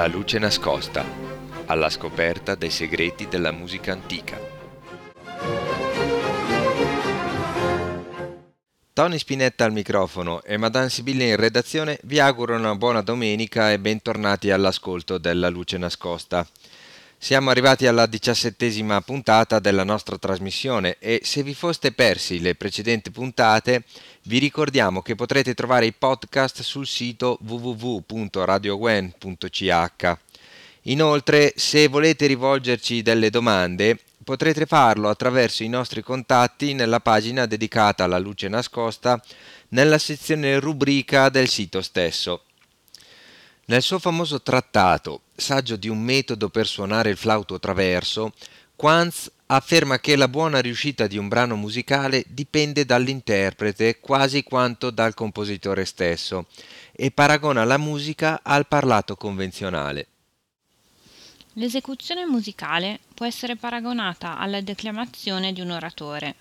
La luce nascosta, alla scoperta dei segreti della musica antica. Tony Spinetta al microfono e Madame Sibilla in redazione vi auguro una buona domenica e bentornati all'ascolto della luce nascosta. Siamo arrivati alla diciassettesima puntata della nostra trasmissione e se vi foste persi le precedenti puntate vi ricordiamo che potrete trovare i podcast sul sito www.radiowen.ch. Inoltre, se volete rivolgerci delle domande, potrete farlo attraverso i nostri contatti nella pagina dedicata alla luce nascosta nella sezione rubrica del sito stesso. Nel suo famoso trattato, saggio di un metodo per suonare il flauto traverso, Quantz afferma che la buona riuscita di un brano musicale dipende dall'interprete quasi quanto dal compositore stesso e paragona la musica al parlato convenzionale. L'esecuzione musicale può essere paragonata alla declamazione di un oratore.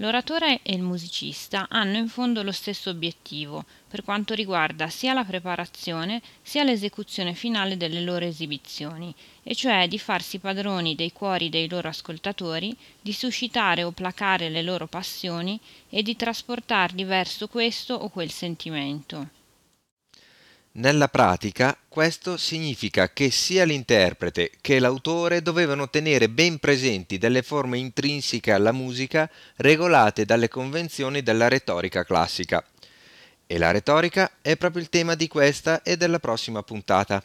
L'oratore e il musicista hanno in fondo lo stesso obiettivo per quanto riguarda sia la preparazione sia l'esecuzione finale delle loro esibizioni, e cioè di farsi padroni dei cuori dei loro ascoltatori, di suscitare o placare le loro passioni e di trasportarli verso questo o quel sentimento. Nella pratica questo significa che sia l'interprete che l'autore dovevano tenere ben presenti delle forme intrinseche alla musica regolate dalle convenzioni della retorica classica. E la retorica è proprio il tema di questa e della prossima puntata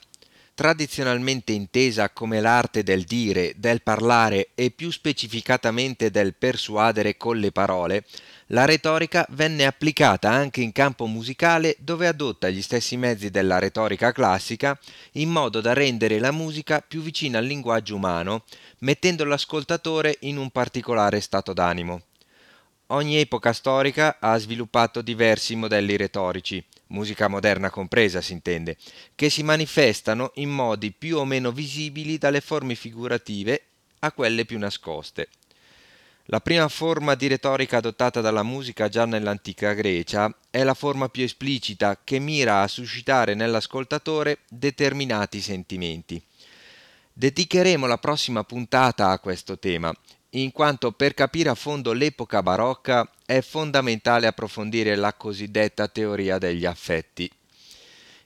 tradizionalmente intesa come l'arte del dire, del parlare e più specificatamente del persuadere con le parole, la retorica venne applicata anche in campo musicale dove adotta gli stessi mezzi della retorica classica in modo da rendere la musica più vicina al linguaggio umano, mettendo l'ascoltatore in un particolare stato d'animo. Ogni epoca storica ha sviluppato diversi modelli retorici, musica moderna compresa si intende, che si manifestano in modi più o meno visibili dalle forme figurative a quelle più nascoste. La prima forma di retorica adottata dalla musica già nell'antica Grecia è la forma più esplicita che mira a suscitare nell'ascoltatore determinati sentimenti. Dedicheremo la prossima puntata a questo tema in quanto per capire a fondo l'epoca barocca è fondamentale approfondire la cosiddetta teoria degli affetti.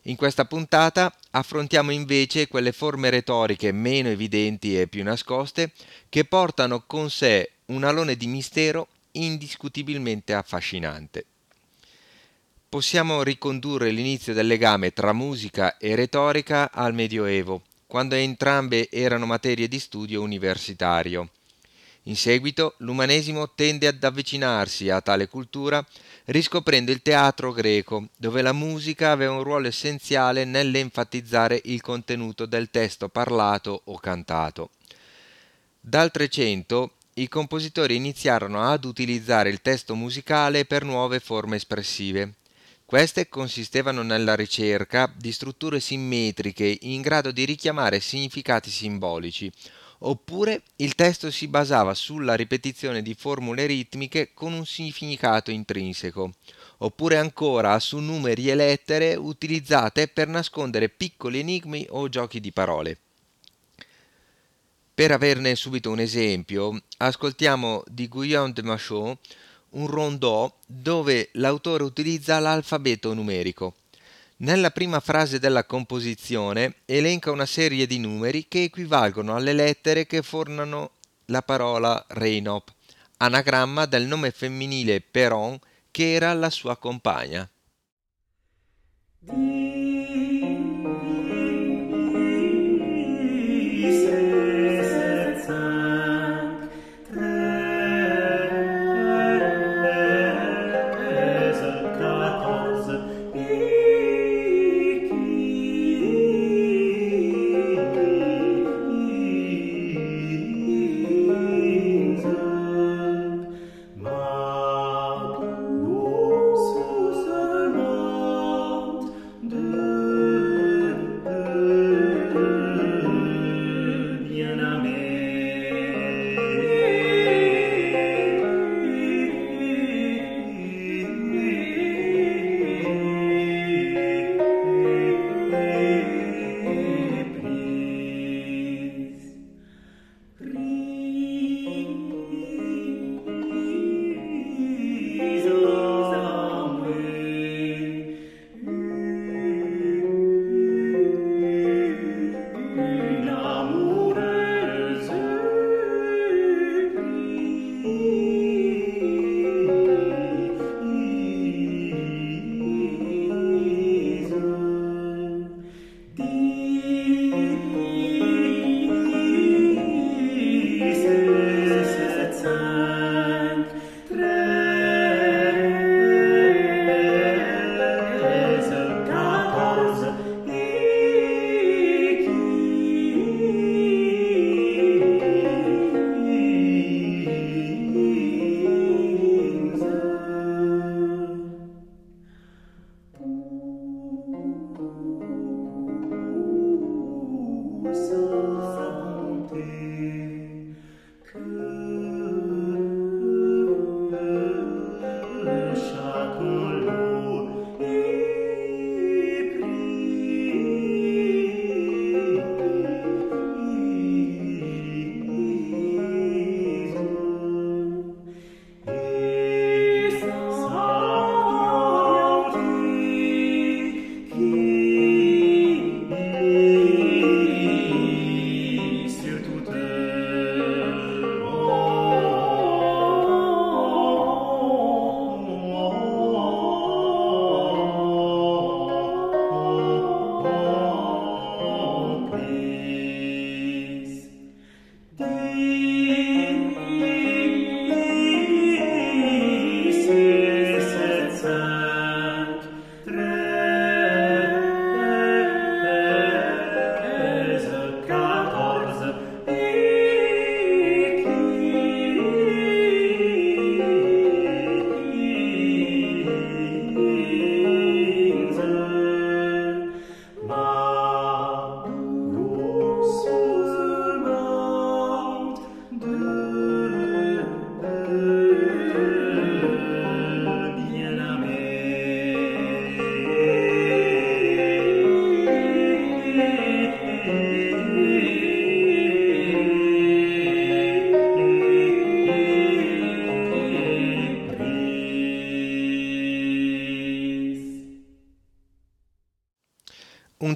In questa puntata affrontiamo invece quelle forme retoriche meno evidenti e più nascoste che portano con sé un alone di mistero indiscutibilmente affascinante. Possiamo ricondurre l'inizio del legame tra musica e retorica al Medioevo, quando entrambe erano materie di studio universitario in seguito l'umanesimo tende ad avvicinarsi a tale cultura riscoprendo il teatro greco, dove la musica aveva un ruolo essenziale nell'enfatizzare il contenuto del testo parlato o cantato. Dal Trecento i compositori iniziarono ad utilizzare il testo musicale per nuove forme espressive. Queste consistevano nella ricerca di strutture simmetriche in grado di richiamare significati simbolici, oppure il testo si basava sulla ripetizione di formule ritmiche con un significato intrinseco, oppure ancora su numeri e lettere utilizzate per nascondere piccoli enigmi o giochi di parole. Per averne subito un esempio, ascoltiamo di Guillaume de Machaut un rondò dove l'autore utilizza l'alfabeto numerico. Nella prima frase della composizione elenca una serie di numeri che equivalgono alle lettere che formano la parola Reinop, anagramma del nome femminile Peron che era la sua compagna.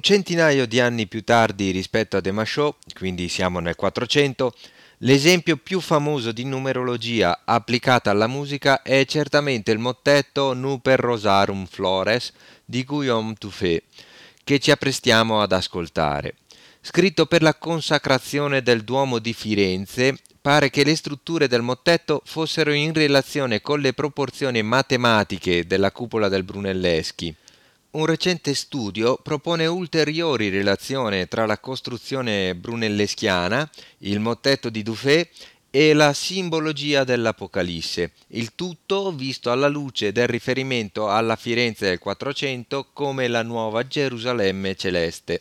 Centinaio di anni più tardi rispetto a Demachaux, quindi siamo nel 400, l'esempio più famoso di numerologia applicata alla musica è certamente il mottetto Nuper Rosarum Flores di Guillaume Tuffet, che ci apprestiamo ad ascoltare. Scritto per la consacrazione del Duomo di Firenze, pare che le strutture del mottetto fossero in relazione con le proporzioni matematiche della cupola del Brunelleschi un recente studio propone ulteriori relazioni tra la costruzione brunelleschiana, il mottetto di Dufay e la simbologia dell'Apocalisse, il tutto visto alla luce del riferimento alla Firenze del 400 come la nuova Gerusalemme celeste.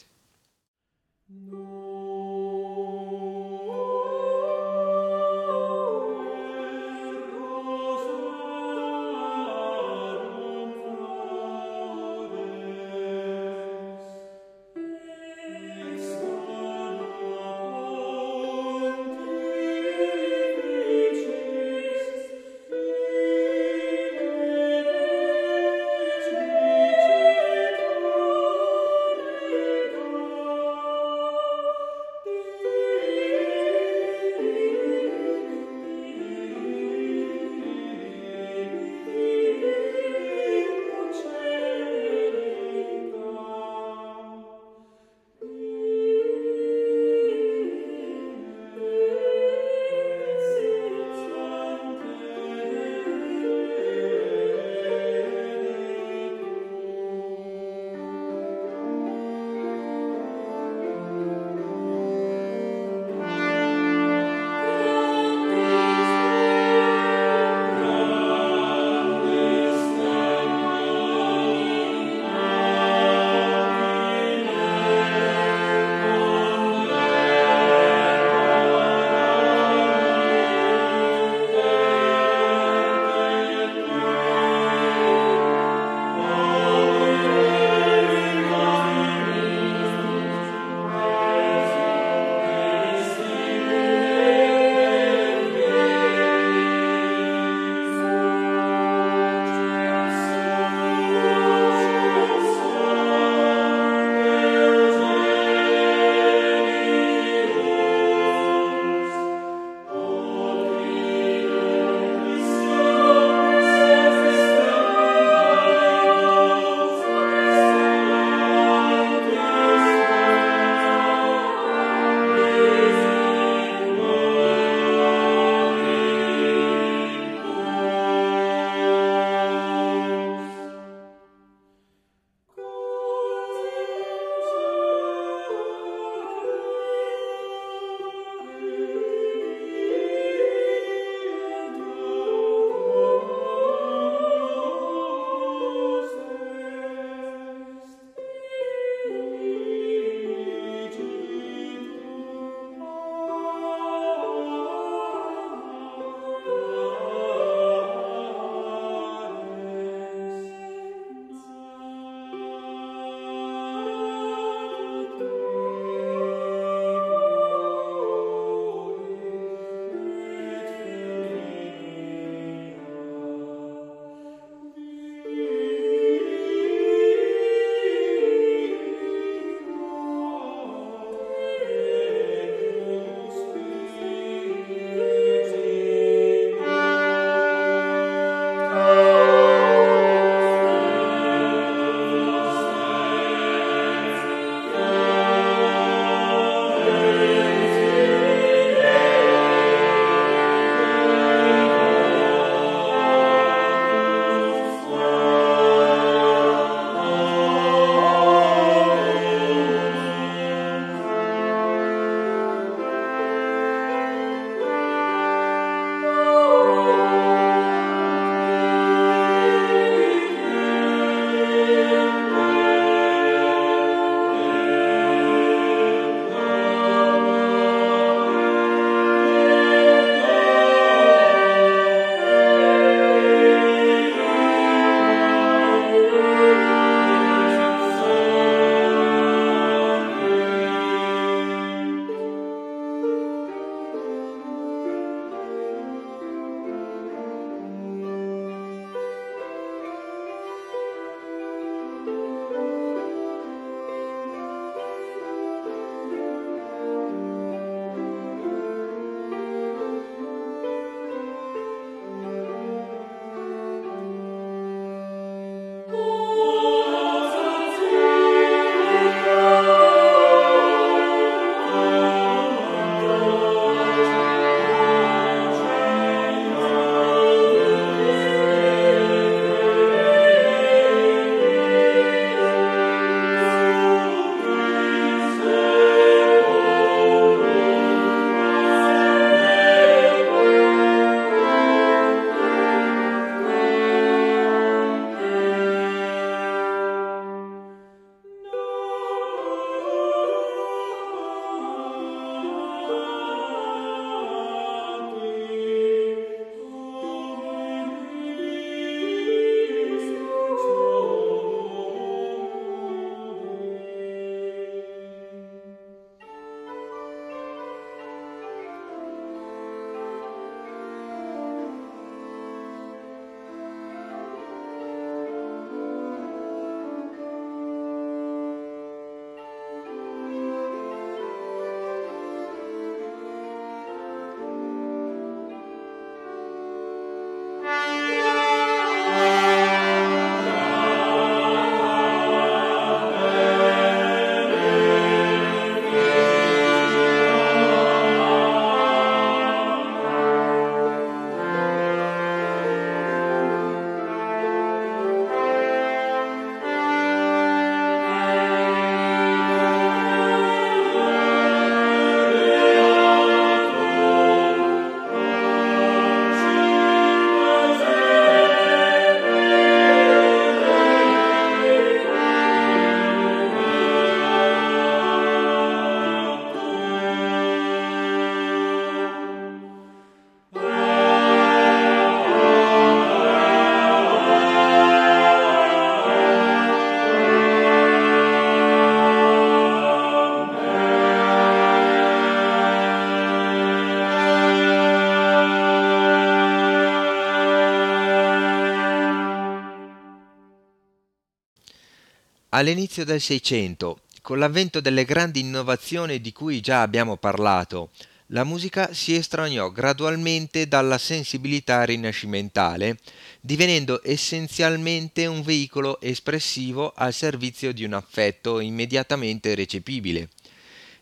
All'inizio del Seicento, con l'avvento delle grandi innovazioni di cui già abbiamo parlato, la musica si estraniò gradualmente dalla sensibilità rinascimentale, divenendo essenzialmente un veicolo espressivo al servizio di un affetto immediatamente recepibile.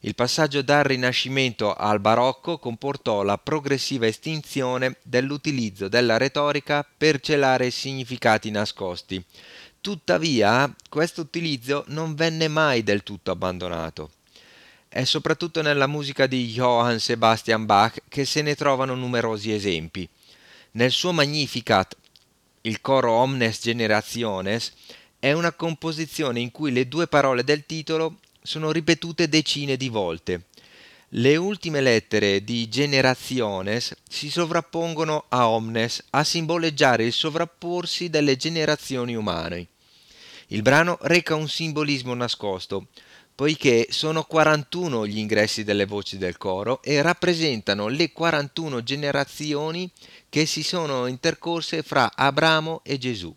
Il passaggio dal Rinascimento al Barocco comportò la progressiva estinzione dell'utilizzo della retorica per celare significati nascosti. Tuttavia, questo utilizzo non venne mai del tutto abbandonato. È soprattutto nella musica di Johann Sebastian Bach che se ne trovano numerosi esempi. Nel suo Magnificat, il coro Omnes Generationes, è una composizione in cui le due parole del titolo sono ripetute decine di volte. Le ultime lettere di Generationes si sovrappongono a Omnes a simboleggiare il sovrapporsi delle generazioni umane. Il brano reca un simbolismo nascosto, poiché sono 41 gli ingressi delle voci del coro e rappresentano le 41 generazioni che si sono intercorse fra Abramo e Gesù.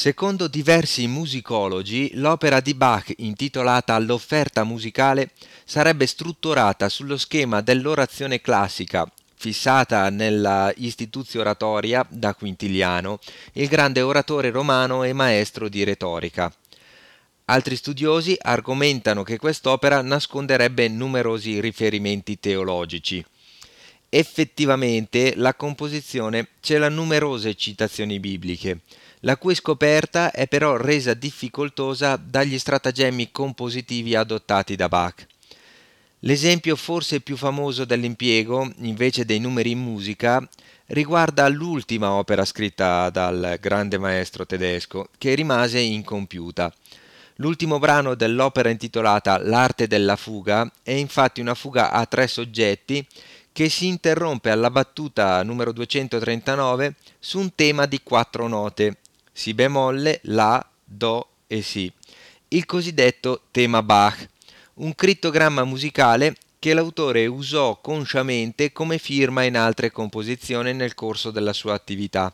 Secondo diversi musicologi, l'opera di Bach intitolata L'offerta musicale sarebbe strutturata sullo schema dell'orazione classica, fissata nella Istituzio Oratoria da Quintiliano, il grande oratore romano e maestro di retorica. Altri studiosi argomentano che quest'opera nasconderebbe numerosi riferimenti teologici. Effettivamente la composizione cela numerose citazioni bibliche, la cui scoperta è però resa difficoltosa dagli stratagemmi compositivi adottati da Bach. L'esempio forse più famoso dell'impiego, invece dei numeri in musica, riguarda l'ultima opera scritta dal grande maestro tedesco, che rimase incompiuta. L'ultimo brano dell'opera intitolata L'arte della fuga è infatti una fuga a tre soggetti che si interrompe alla battuta numero 239 su un tema di quattro note, Si bemolle, La, Do e Si, il cosiddetto tema Bach, un crittogramma musicale che l'autore usò consciamente come firma in altre composizioni nel corso della sua attività.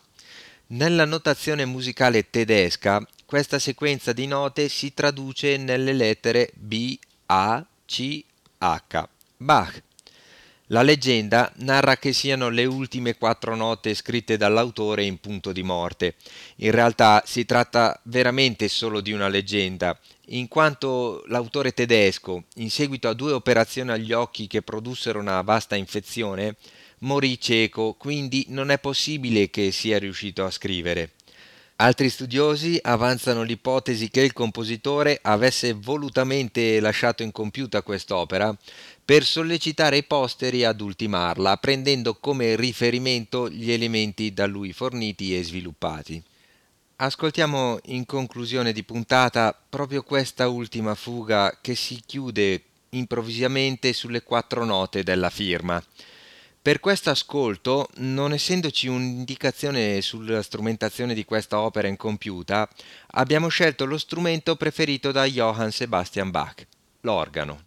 Nella notazione musicale tedesca questa sequenza di note si traduce nelle lettere B, A, C, H. Bach la leggenda narra che siano le ultime quattro note scritte dall'autore in punto di morte. In realtà si tratta veramente solo di una leggenda, in quanto l'autore tedesco, in seguito a due operazioni agli occhi che produssero una vasta infezione, morì cieco, quindi non è possibile che sia riuscito a scrivere. Altri studiosi avanzano l'ipotesi che il compositore avesse volutamente lasciato incompiuta quest'opera per sollecitare i posteri ad ultimarla, prendendo come riferimento gli elementi da lui forniti e sviluppati. Ascoltiamo in conclusione di puntata proprio questa ultima fuga che si chiude improvvisamente sulle quattro note della firma. Per questo ascolto, non essendoci un'indicazione sulla strumentazione di questa opera incompiuta, abbiamo scelto lo strumento preferito da Johann Sebastian Bach, l'organo.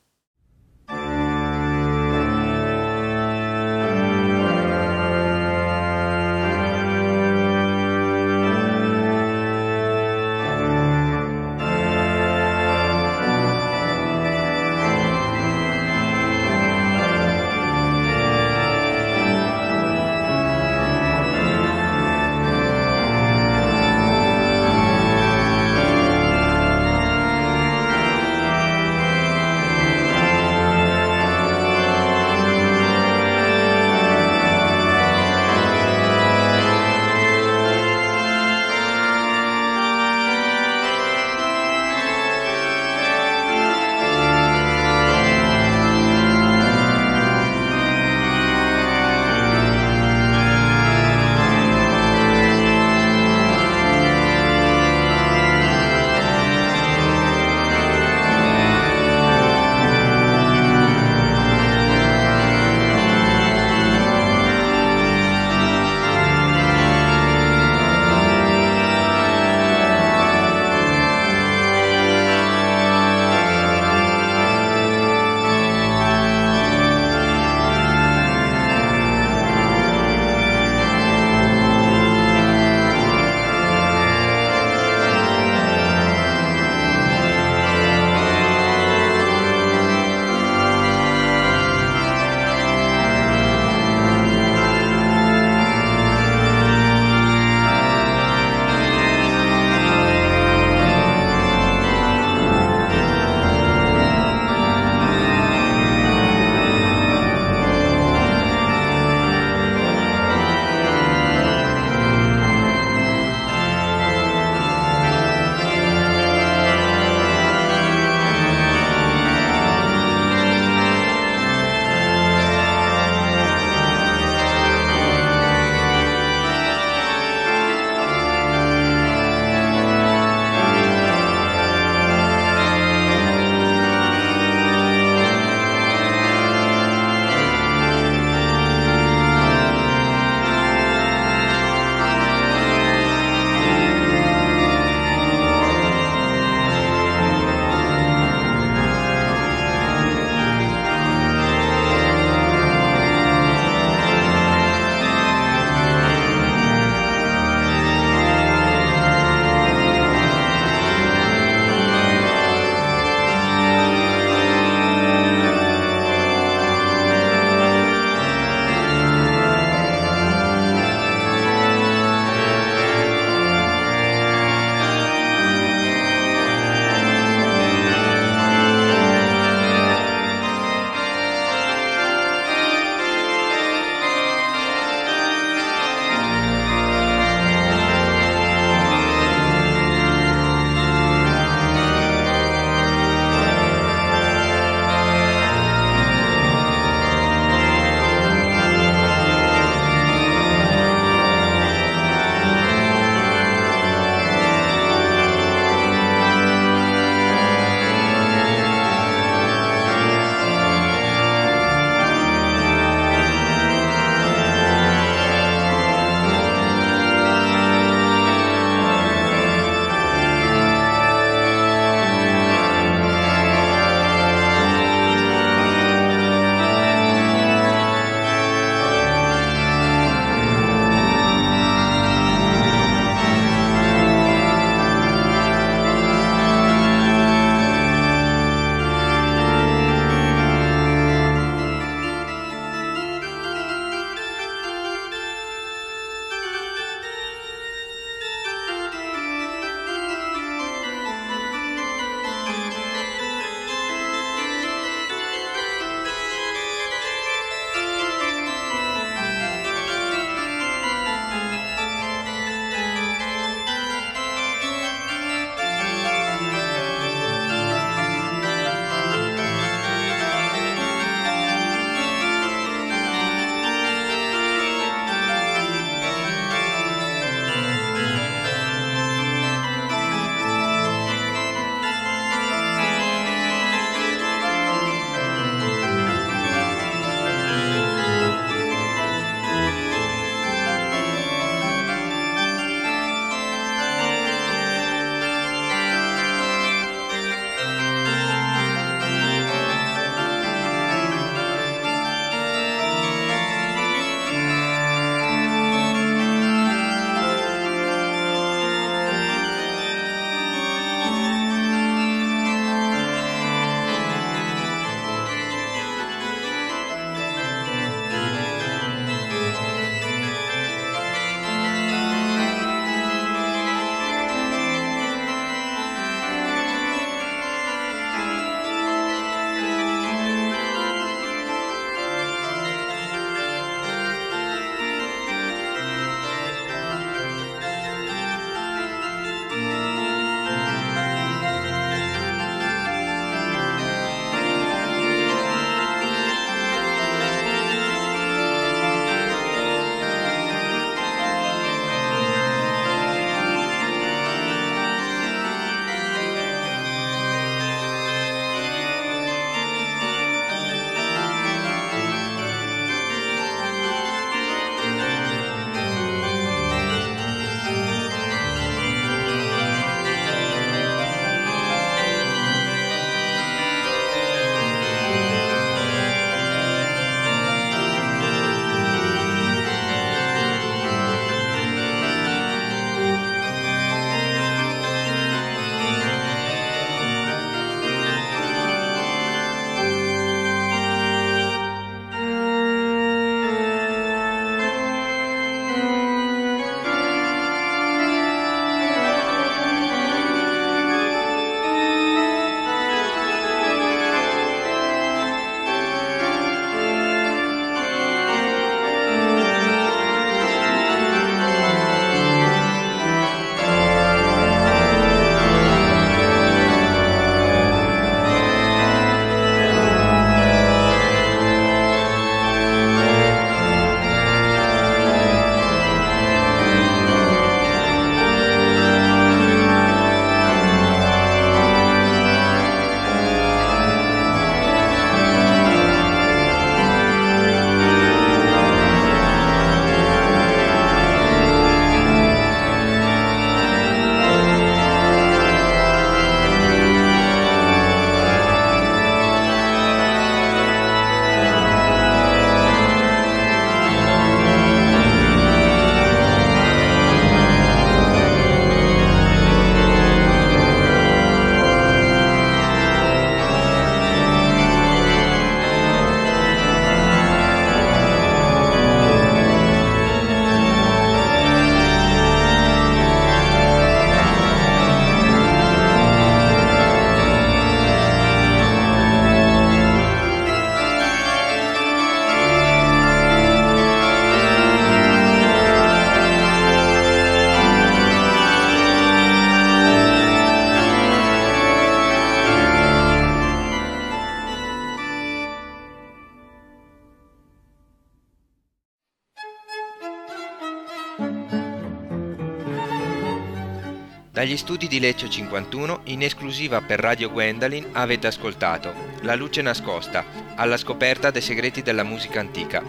Studi di Lecce 51, in esclusiva per Radio Gwendolyn, avete ascoltato La luce nascosta, alla scoperta dei segreti della musica antica.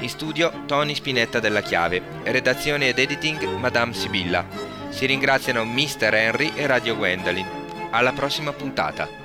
In studio Tony Spinetta della Chiave, redazione ed editing Madame Sibilla. Si ringraziano Mr. Henry e Radio Gwendolyn. Alla prossima puntata.